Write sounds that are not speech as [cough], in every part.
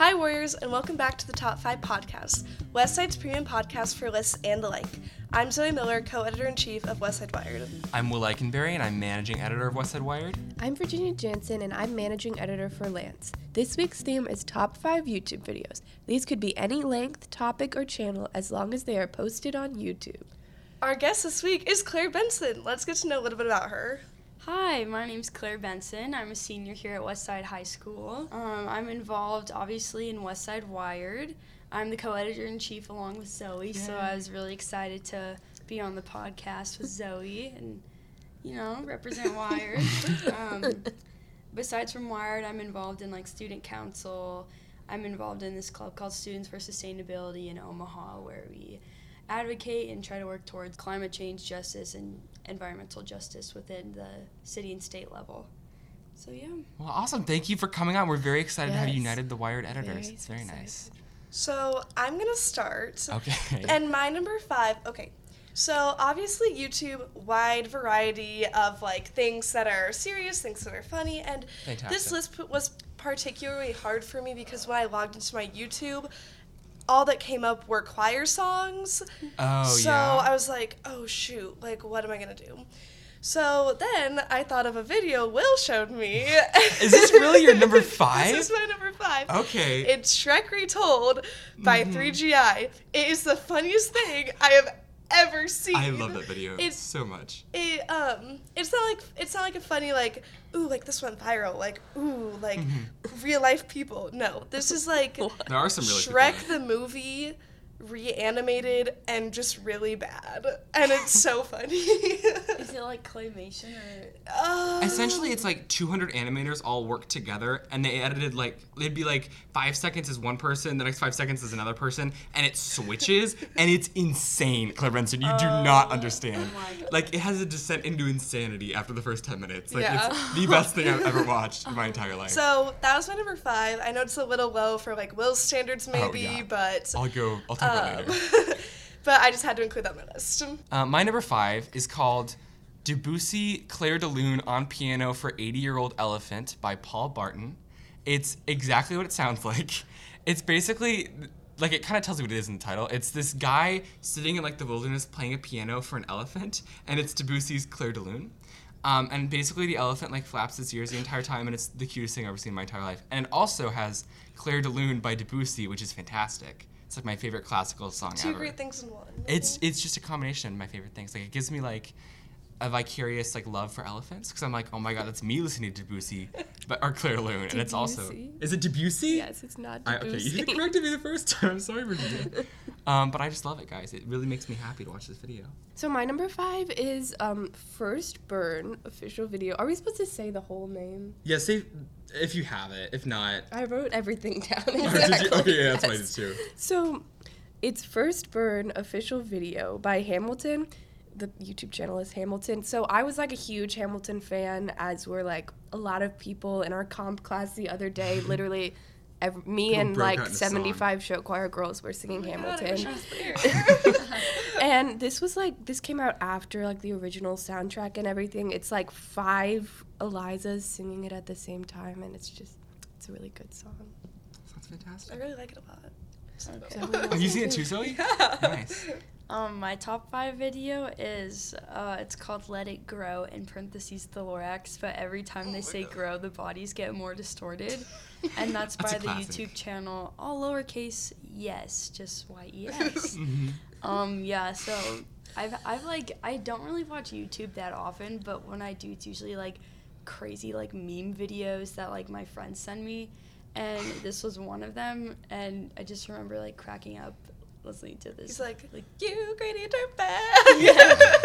Hi, Warriors, and welcome back to the Top 5 Podcast, Westside's premium podcast for lists and the like. I'm Zoe Miller, co editor in chief of Westside Wired. I'm Will Eikenberry, and I'm managing editor of Westside Wired. I'm Virginia Jansen, and I'm managing editor for Lance. This week's theme is top five YouTube videos. These could be any length, topic, or channel as long as they are posted on YouTube. Our guest this week is Claire Benson. Let's get to know a little bit about her. Hi, my name's Claire Benson. I'm a senior here at Westside High School. Um, I'm involved, obviously, in Westside Wired. I'm the co-editor in chief along with Zoe, yeah. so I was really excited to be on the podcast with Zoe and, you know, represent Wired. [laughs] um, besides from Wired, I'm involved in like student council. I'm involved in this club called Students for Sustainability in Omaha, where we advocate and try to work towards climate change justice and environmental justice within the city and state level. So yeah. Well, awesome. Thank you for coming on. We're very excited to have united the Wired editors. Very it's very excited. nice. So, I'm going to start. Okay. And my number five, okay. So obviously YouTube, wide variety of like things that are serious, things that are funny, and this list was particularly hard for me because when I logged into my YouTube, all that came up were choir songs. oh, so yeah. I was like, oh shoot, like what am I gonna do? So then I thought of a video Will showed me. Is this really your number [laughs] five? this is my number five. Okay. It's Shrek Retold by Mm-hmm. 3GI. It is the funniest thing I have ever seen. I love that video It's so much. it um it's not like it's not like a funny like ooh like this went viral like ooh like Mm-hmm. real life people. No, this is like There are some really Shrek the movie reanimated and just really bad and it's so [laughs] funny. Is it like claymation or Um, Essentially, it's like 200 animators all work together, and they edited like it'd be like five seconds is one person, the next five seconds is another person, and it switches, [laughs] and it's insane, Claire Benson. You do not understand. my God. Like it has a descent into insanity after the first 10 minutes. Like Yeah. it's the best thing I've ever watched in my entire life. So that was my number five. I know it's a little low for like Will's standards maybe, Oh, yeah. but I'll go. I'll talk about it um, [laughs] [laughs] but I just had to include that on my list. Uh, my number five is called Debussy Clair de Lune on Piano for 80 Year Old Elephant by Paul Barton. It's exactly what it sounds [laughs] like. It's basically like it kind of tells you what it is in the title. It's this guy sitting in like the wilderness playing a piano for an elephant, and it's Debussy's Clair de Lune. Um, and basically, the elephant like flaps its ears the entire time, and it's the cutest thing I've ever seen in my entire life. And it also has Clair de Lune by Debussy, which is fantastic. It's like my favorite classical song Two ever. great things in one. It's it's just a combination of my favorite things. Like it gives me like a vicarious like love for elephants because I'm like, oh my god, that's me listening to Debussy, but or Clair Lune, and it's also Debussy? is it Debussy? Yes, it's not I, okay, you Debussy. [laughs] corrected me the first time. I'm sorry, Virginia. [laughs] um, but I just love it, guys. It really makes me happy to watch this video. So my number five is um first burn official video. Are we supposed to say the whole name? Yeah, say if you have it. If not, I wrote everything [laughs] down. [laughs] did you? exactly, Okay, yeah, that's what I did too. So, it's First Burn official video by Hamilton. The YouTube channel is Hamilton. So I was like a huge Hamilton fan, as were like a lot of people in our comp class the other day. [laughs] Literally, ev- me People and like into song. 75 show choir girls were singing Oh God, I wish I Hamilton. was there. [laughs] [laughs] and this was like this came out after like the original soundtrack and everything. It's like five Elizas singing it at the same time, and it's just it's a really good song. Sounds fantastic. I really like it a lot. So Have you seen it too, Zoe? [laughs] Yeah. Nice. Um, my top five video is uh, it's called "Let It Grow" in parentheses the Lorax, but every time they say "grow," the bodies get more distorted, and [laughs] that's, That's by the. YouTube channel all lowercase yes, just Y E S. [laughs] Mhm. um, yeah, so I've I've like I don't really watch YouTube that often, but when I do, it's usually like crazy like meme videos that like my friends send me, and this was one of them, and I just remember like cracking up listening to this. He's like, like you greedy dirtbag.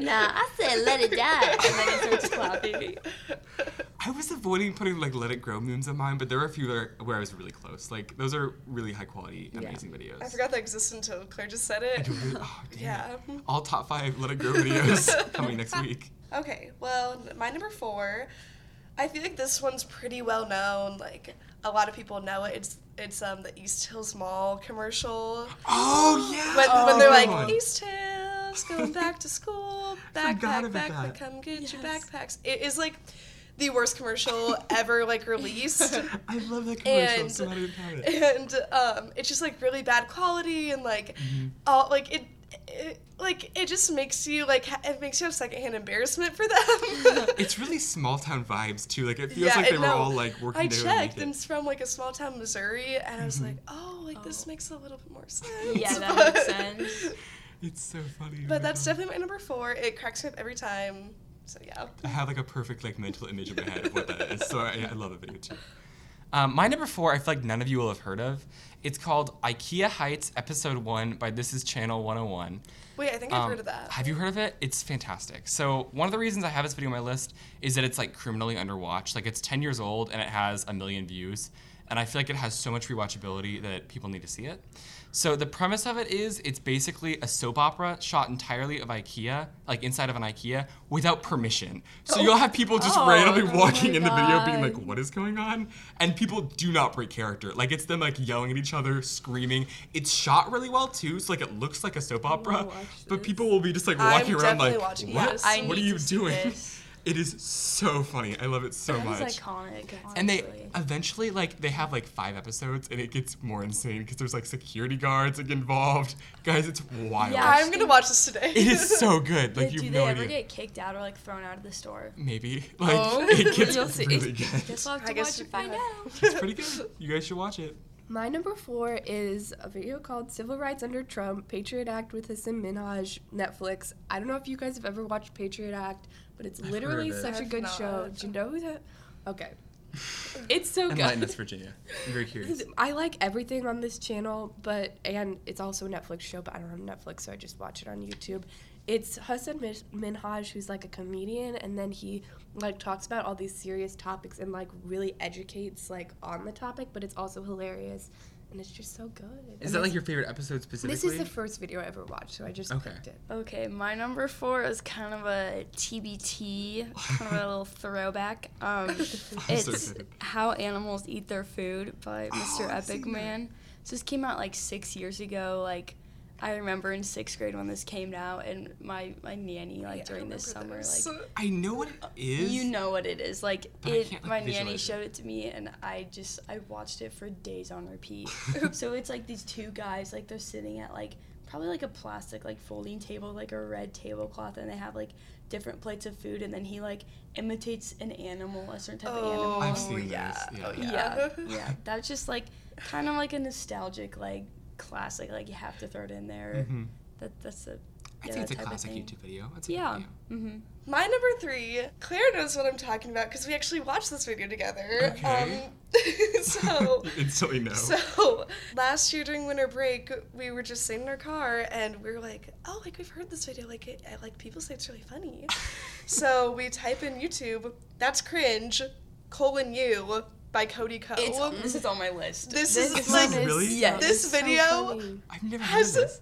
Nah, I said let it die. [laughs] And then he starts clapping. I was avoiding putting like "Let It Grow" memes on mine, but there were a few there where I was really close. Like those are really high quality, Yeah. amazing videos. I forgot that existed until Claire just said it. really- oh, [laughs] damn. Yeah. All top five "Let It Grow" videos [laughs] coming next week. Okay, well, my number four, I feel like this one's pretty well known. Like a lot of people know it. It's it's um the East Hills Mall commercial. Oh yeah. When, when they're like one. East Hills going back to school, [laughs] backpack, backpack, come get your backpacks. It is like the worst commercial ever like released. [laughs] I love that commercial. And- so how did it [laughs] and um, it's just like really bad quality and like Mm-hmm. all like it, it like it just makes you like ha- it makes you have secondhand embarrassment for them. [laughs] It's really [laughs] small town vibes too. Like it feels Yeah, like they and were no, all like working I together. checked and it. it's from like a small town Missouri and I was Mm-hmm. like, oh, like this Oh. makes a little bit more sense. Yeah, that [laughs] But- makes sense. It's so funny. oh But that's God. definitely my number four. It cracks me up every time. So yeah. I have like a perfect like mental image in my head of what that is. So I, I love the video too. Um, my number four, I feel like none of you will have heard of. It's called IKEA Heights Episode One by This Is Channel 101. Wait, I think I've Um, heard of that. Have you heard of it? It's fantastic. So one of the reasons I have this video on my list is that it's like criminally underwatched. Like it's 10 years old and it has a million views. And I feel like it has so much rewatchability that people need to see it. So the premise of it is it's basically a soap opera shot entirely of IKEA, like inside of an IKEA, without permission. So you'll have people just Oh, randomly oh walking my in the video being like, what is going on? And people do not break character. Like it's them like yelling at each other, screaming. It's shot really well too, so like it looks like a soap opera. But people will be just like I'm walking around like, what? this. I what are you doing? this. It is so funny. I love it so That much. is iconic. and they eventually like they have like five episodes and it gets more insane because there's like security guards like involved. Guys, it's wild. Yeah, I'm gonna watch this today. It is so [laughs] good. Like Wait, you do they no ever idea. get kicked out or like thrown out of the store? Maybe [laughs] like Oh, it gets you'll see. really good. Guess I'll [laughs] have I to guess watch and you- find out. It's pretty good. You guys should watch it. My number four is a video called Civil Rights Under Trump, Patriot Act with Hassan Minhaj, Netflix. I don't know if you guys have ever watched Patriot Act, but it's I've literally it. such a I've good not. show. Do you know who that? Okay. [laughs] It's so Enlighten good. us, Virginia. I'm very [laughs] curious. I like everything on this channel, but and it's also a Netflix show, but I don't have Netflix, so I just watch it on YouTube. It's Hassan Minhaj, who's like a comedian, and then he like talks about all these serious topics and like really educates like on the topic, but it's also hilarious, and it's just so good. Is And that like your favorite episode specifically? This is the first video I ever watched, so I just Okay. picked it. Okay, my number four is kind of a TBT, kind of a little [laughs] throwback. Um, it's excited. How Animals Eat Their Food by Oh, Mr. I've Epic seen that. Man. So this came out like six years ago. Like, I remember in sixth grade when this came out, and my my nanny like Yeah, during this summer, this. like I know what it uh, is. you know what it is. Like But it, like, my nanny visualize it. showed it to me, and I just I watched it for days on repeat. [laughs] [laughs] so it's like these two guys, like they're sitting at like probably like a plastic like folding table, like a red tablecloth, and they have like different plates of food, and then he like imitates an animal, a certain type of animal. Oh, I've seen oh, yeah. this, yeah. Oh, yeah, yeah. [laughs] yeah. That's just like kind of like a nostalgic like classic. Like you have to throw it in there. Mhm. That that's a I'd yeah, say it's a classic. YouTube video. It's a Yeah. Video. Mm-hmm. My number three, Claire knows what I'm talking about because we actually watched this video together. Okay. Um, [laughs] so, [laughs] You instantly know. so last year during winter break, we were just sitting in our car and we were like, oh, like we've heard this video. Like, it, like people say it's really funny. [laughs] so we type in YouTube. That's cringe. Colon you by Cody Ko. It's this is on my list. This This is one like is Really? so- Yes. This it's so video funny. I've never heard has this.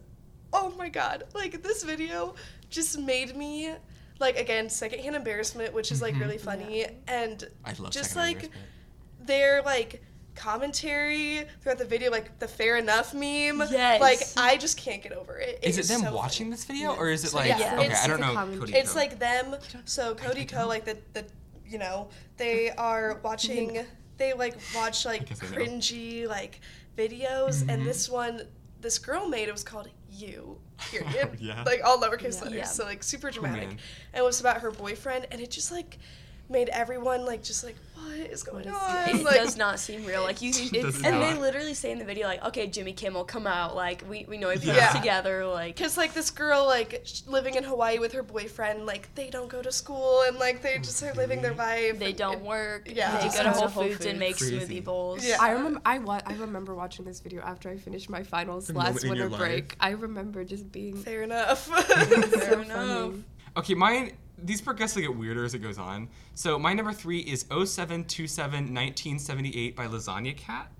oh my god like this video just made me like again secondhand embarrassment which is like Mhm. really funny and I love just like embarrassment. their like commentary throughout the video like the fair enough meme Yes. like i just can't get over it is it them so watching funny. this video Yes. or is it like yeah, okay? it's- I don't know. Cody it's Co. like them so cody ko like the the you know they are watching they like watch like guess know. cringy like videos Mhm. and this one this girl made it was called you period [laughs] Yeah. like all lowercase Yeah. letters Yeah. so like super Oh, dramatic man. and it was about her boyfriend and it just like made everyone like just like what is going is- on It like does not seem real. Like you, [laughs] Does and they literally say in the video like, "Okay, Jimmy Kimmel, come out. Like we, we know we put Yeah. this together. Like Because like this girl like living in Hawaii with her boyfriend, like they don't go to school and like they just are living their mm-hmm. life. they and don't it- work. yeah. they go to Whole to Foods and make Crazy. smoothie bowls. Yeah. I remember I wa- I remember watching this video after I finished my finals The last moment in your winter break. life. I remember just being Fair enough. Fair [laughs] so enough. funny. Okay, mine. These progressively get weirder as it goes on. So my number three is 0727 1978 by Lasagna Cat.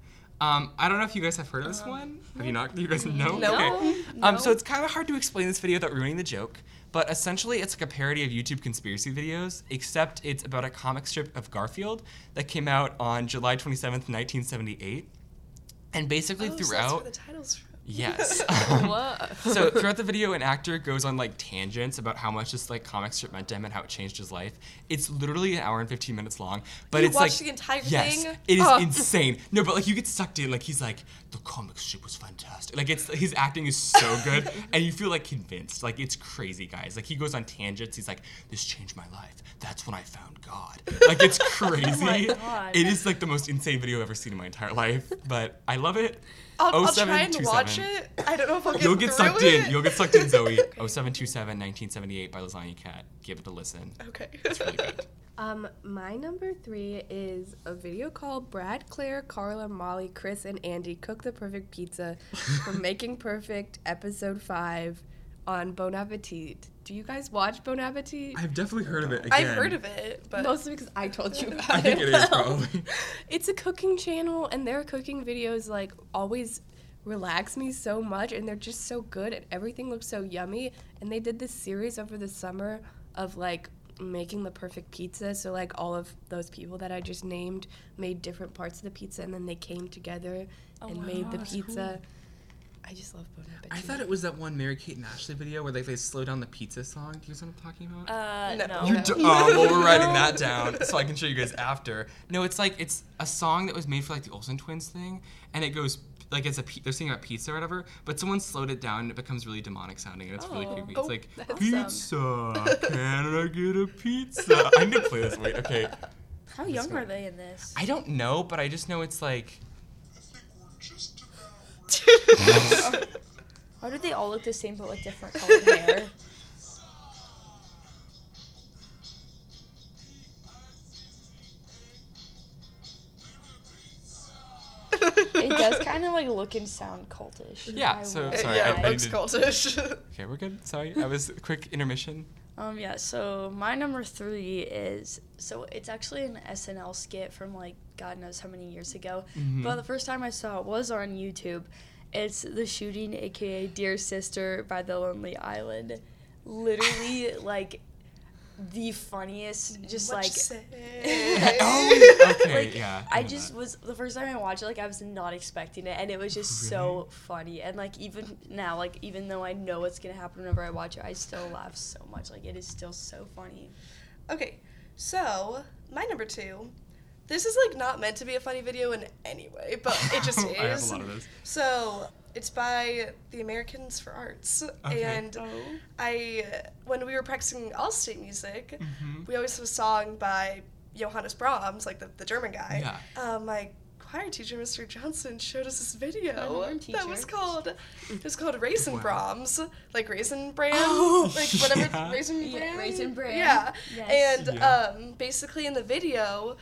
Um, I don't know if you guys have heard of this one. Have you not? You guys [laughs] know? No. Okay. Um, so it's kind of hard to explain this video without ruining the joke. But essentially, it's like a parody of YouTube conspiracy videos, except it's about a comic strip of Garfield that came out on July 27th, 1978. And basically, Oh, so that's throughout, where the title's from. Yes. [laughs] Um, Whoa. so throughout the video, an actor goes on like tangents about how much this like comic strip meant to him and how it changed his life. It's literally an hour and fifteen minutes long, but You it's watched like the entire yes, thing? it is Oh. insane. No, but like you get sucked in. Like he's like the comic strip was fantastic. Like it's his acting is so good, [laughs] and you feel like convinced. Like it's crazy, guys. Like he goes on tangents. He's like, "This changed my life. That's when I found God." Like it's [laughs] oh crazy. God. It is like the most insane video I've ever seen in my entire life, but I love it. I'll, I'll try and watch it. I don't know if I'll get You'll get sucked it. in. You'll get sucked in, Zoe. [laughs] 0727 1978 by Lasagna Cat. Give it a listen. Okay. It's really good. [laughs] Um, my number three is a video called Brad, Claire, Carla, Molly, Chris, and Andy Cook the Perfect Pizza [laughs] from Making Perfect, episode five on Bon Appetit. Do you guys watch Bon Appetit? I've definitely heard of it. I've heard of it, but Mostly because I told you about [laughs] it. I think it is, probably. [laughs] It's a cooking channel, and their cooking videos like always relax me so much, and they're just so good, and everything looks so yummy. And they did this series over the summer of like making the perfect pizza. So like all of those people that I just named made different parts of the pizza, and then they came together Oh, and wow, made the that's pizza. I just love Bon Appetit. I thought it was that one Mary Kate and Ashley video where like they slow down the pizza song. Do you know what I'm talking about? Uh, No. no. You No. do- oh, well, we're writing that [laughs] down so I can show you guys after. No, it's like it's a song that was made for like the Olsen twins thing, and it goes like it's a pi- they're singing about pizza or whatever, but someone slowed it down and it becomes really demonic sounding and it's really Oh. creepy. Oh, It's like pizza, can I get a pizza? [laughs] I need to play this. Wait, okay. How young are they in this? I don't know, but I just know it's like [laughs] Why do they all look the same but with different colored hair? It does kind of like look and sound cultish. Yeah, I so- will sorry, yeah, I- it I looks need to- cultish. [laughs] okay, we're good. Sorry, I was quick intermission. Um, yeah, so my number three is so it's actually an SNL skit from like God knows how many years ago. Mhm. But the first time I saw it was on YouTube. It's the shooting, aka Dear Sister by the Lonely Island. Literally [laughs] like the funniest, just What you like say? [laughs] oh, [laughs] okay, like yeah. I know just that. was the first time I watched it, like I was not expecting it, and it was just so funny. And like even now, like even though I know what's gonna happen whenever I watch it, I still laugh so much. Like it is still so funny. Okay, so my number two. This is like not meant to be a funny video in any way, but it just is. [laughs] I have a lot of those. So it's by the Americans for Arts, Okay. and Oh. I when we were practicing Allstate music, Mhm. we always have a song by Johannes Brahms, like the, the German guy. Yeah. Uh, my choir teacher, Mr. Johnson, showed us this video My horn that was called it was called Raisin Wow. Brahms, like Raisin Bran, Oh, like whatever yeah. Raisin Yeah, Bran. Raisin Bran. Yeah. Yes. And Yeah. um, basically in the video,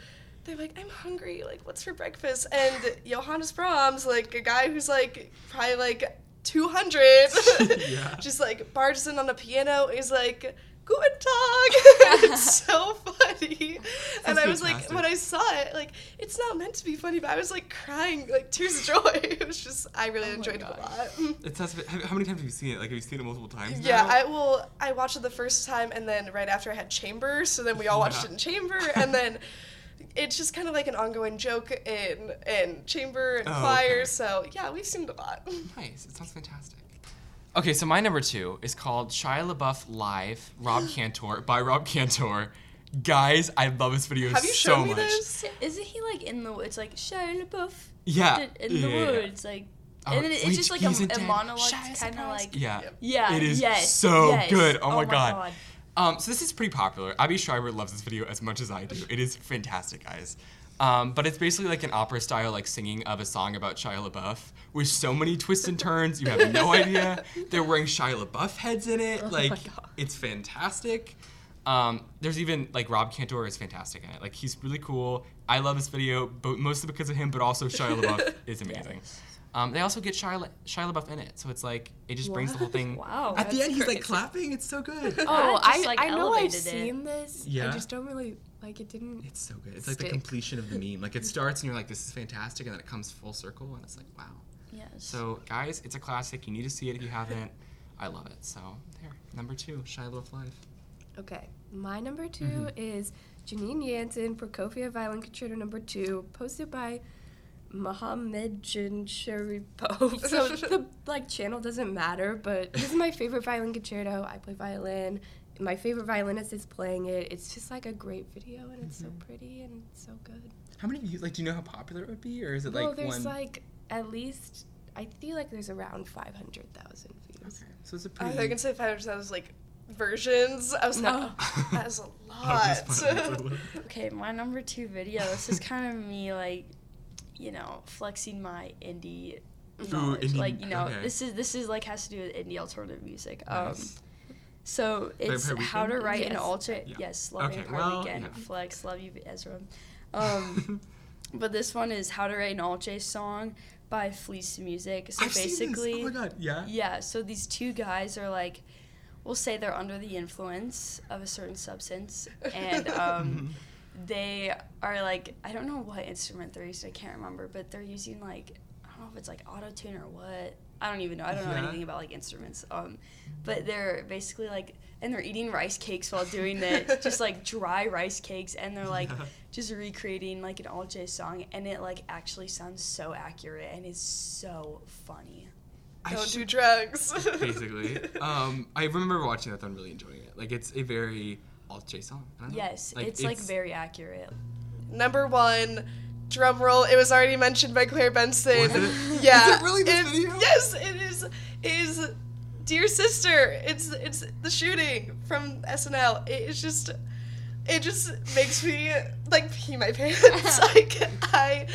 they're like, I'm hungry, like, what's for breakfast? And Johannes Brahms, like, a guy who's like probably like 200, [laughs] Yeah. just like barges in on a piano. He's like, Guten Tag. [laughs] [laughs] it's so funny. and I was like, when I saw it, like, it's not meant to be funny, but I was like crying, like tears of joy. it was just, I really Oh enjoyed it a lot. It sounds. How how many times have you seen it? Like, have you seen it multiple times? Yeah, now? I will. I watched it the first time, and then right after I had chamber, so then we all watched Yeah. it in chamber, and then it's just kind of like an ongoing joke in in chamber and Oh, choir. okay. So yeah, we've seen it a lot. Nice. It sounds fantastic. Okay, so my number two is called Shia LaBeouf Live, Rob [gasps] Cantor by Rob Cantor. Guys, I love this video Have you so shown me much. this? Isn't he like in the woods, like Shia LaBeouf? Yeah. In the yeah, yeah, yeah. woods, like, Oh, and then it's wait, just like a, a a monologue, kind of like. Yeah. Yeah. It is yes, so yes. good. Oh, oh my, god. god. Um, so this is pretty popular. Abby Schreiber loves this video as much as I do. It is fantastic, guys. Um, but it's basically like an opera style like singing of a song about Shia LaBeouf with so many twists and turns. You have no [laughs] idea. They're wearing Shia LaBeouf heads in it. like my God. it's fantastic. Um, there's even like Rob Cantor is fantastic in it. Like he's really cool. I love this video, but mostly because of him, but also Shia [laughs] LaBeouf is amazing. Yes. Um, they also get Shia, La- Shia LaBeouf in it, so it's like it just brings the whole thing. [laughs] Wow. At the That's end, he's like clapping. It's so good. [laughs] Oh, That just, I, like, I know I've it. seen this. Yeah? I just don't really like it. Didn't. It's so good. It's like the completion of the meme. Like it [laughs] starts and you're like, this is fantastic, and then it comes full circle, and it's like, wow. Yes. So guys, it's a classic. You need to see it if you haven't. I love it. So there, number two, Shia LaBeouf Live. Okay, my number 2 Mhm. is Janine Jansen, Prokofiev Violin Concerto Number Two, posted by Mohammed Jin Sharipov. [laughs] So the like channel doesn't matter, but this is my favorite violin concerto. I play violin. My favorite violinist is playing it. It's just like a great video, and it's so mm-hmm. pretty and it's so good. How many views? Like, do you know how popular it would be, or is it well, like there's one? like at least I feel like there's around five hundred thousand views. Okay, so it's a pretty. was gonna say 500 that like versions. I was No. like, [laughs] oh, that's a I'll just put it lot. [laughs] Okay, my number two video. This is kind of me like, you know, flexing my indie knowledge. indie- like you know, okay. this is this is like has to do with indie alternative music. Um, Nice. so it's how to Weekend? write an Yes. alter. Yeah. Yes, love Okay, Vampire well, Weekend. yeah. Flex, love you, Ezra. [laughs] Um, but this one is how to write an alt J song by Fleece Music. So I've seen this. basically, Oh my god, yeah. yeah, so these two guys are like, we'll say they're under the influence of a certain substance, [laughs] and um, they are like, I don't know what instrument they're using, I can't remember, but they're using like, I don't know if it's like auto tune or what. I don't even know. I don't know Yeah. anything about like instruments. Um, but they're basically like, and they're eating rice cakes while doing it, [laughs] just like dry rice cakes, and they're like, Yeah. just recreating like an alt J song, and it like actually sounds so accurate and is so funny. I Don't should- do drugs. [laughs] basically. [laughs] Um, I remember watching that though and really enjoying it. Like it's a very alt J song. I don't know. Yes, it's, like very accurate. Number one, drum roll. It was already mentioned by Claire Benson. Was it? Yeah. [laughs] Is it really this It- video? Yes, it is. It is. Dear sister, it's it's the shooting from SNL. It is just, it just makes me like pee my [laughs] pants. [laughs] like I,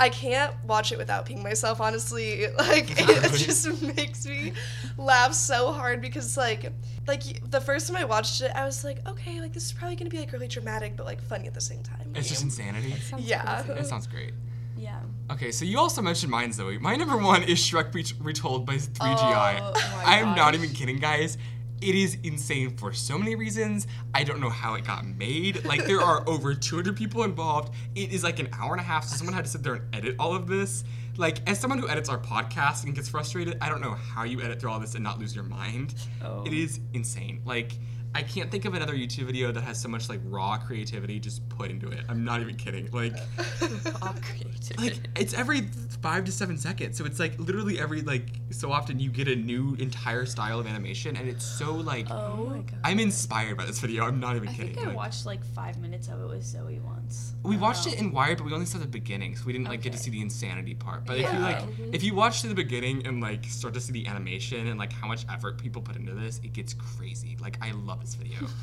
I can't watch it without peeing myself. Honestly, [laughs] like [laughs] it just makes me laugh so hard because like, like the first time I watched it, I was like, okay, like this is probably gonna be like really dramatic, but like funny at the same time. It's just insanity. Sounds Yeah. crazy. It sounds great. Yeah. Okay, so you also mentioned mine, Zoe. My number one is Shrek Retold by 3GI. Oh my I'm not even kidding, guys. It is insane for so many reasons. I don't know how it got made. Like, there are [laughs] over 200 people involved. It is like an hour and a half, so someone had to sit there and edit all of this. Like, as someone who edits our podcast and gets frustrated, I don't know how you edit through all this and not lose your mind. Oh. It is insane. Like, I can't think of another YouTube video that has so much like raw creativity just put into it. I'm not even kidding. Like, [laughs] All creative. like it's every five to seven seconds so it's like literally every like so often you get a new entire style of animation and it's so like oh my god. i'm inspired by this video i'm not even I kidding I think I like, watched like five minutes of it with Zoe once. we watched don't it in wired but we only saw the beginning so we didn't like get to see the insanity part but if you Yeah. like Mhm. if you watch to the beginning and like start to see the animation and like how much effort people put into this it gets crazy like i love this video [laughs]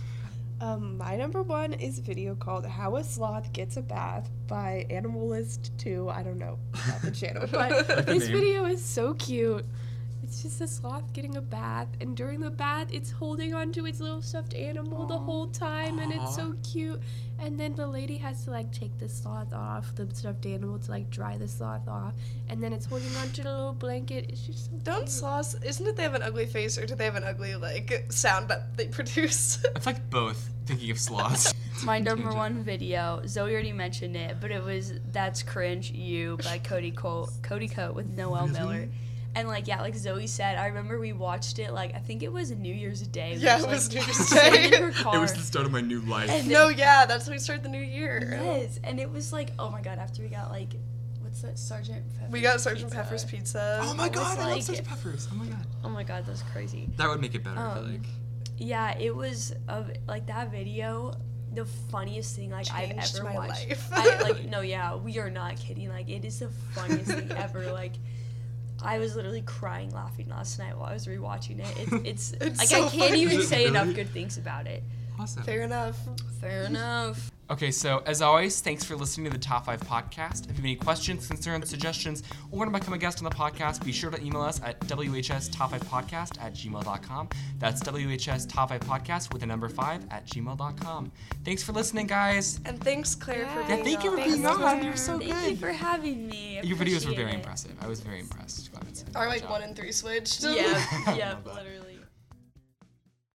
Um, my number one is a video called How a Sloth Gets a Bath by Animalist 2. I don't know about the channel, [laughs] but this video is so cute. It's just a sloth getting a bath, and during the bath, it's holding onto its little stuffed animal the whole time, and it's so cute. And then the lady has to like take the sloth off, the stuffed animal, to like dry the sloth off, and then it's holding onto the little blanket. It's just so Don't cute. sloths? Isn't it they have an ugly face, or do they have an ugly like sound that they [laughs] produce? it's like both thinking of sloths It's [laughs] My number one video, Zoe already mentioned it, but it was That's Cringe You by Cody Cole, Cody Coat with Noel Really? Miller. And like yeah, like Zoe said, I remember we watched it like I think it was New Year's Day. We Yeah, just, it was like, New Year's [laughs] Day. it was the start of my new life And no, yeah, that's how we started the new year. Yes, and it was like, oh my god, after we got like, what's that, Sergeant Pepper's We got Sergeant pizza. Pepper's pizza. oh my god i love like- such peppers oh my god Oh my god, that's crazy. that would make it better i feel Um, like Yeah, it was of like that video, the funniest thing like I've Changed ever my watched. life. I like [laughs] no, yeah, we are not kidding. Like it is the funniest thing [laughs] ever. Like I was literally crying laughing last night while I was rewatching it. It's [laughs] it's, It's like so I can't funny. even Is it say enough good things about it. awesome Fair enough. Fair enough. Okay, so as always, thanks for listening to the Top 5 podcast. If you have any questions, concerns, suggestions, or want to become a guest on the podcast, be sure to email us at whstop5podcast at gmail.com. That's whstop5podcast with the number 5 at gmail.com. Thanks for listening, guys. And thanks, Claire, for being Yeah, thank you for on. being Thanks, on. You're so Thank good. you for having me. I Your videos were very it. impressive. I was very impressed. Go ahead and say. Our like job. one and three switched. Yeah, [laughs] yeah, [laughs] literally.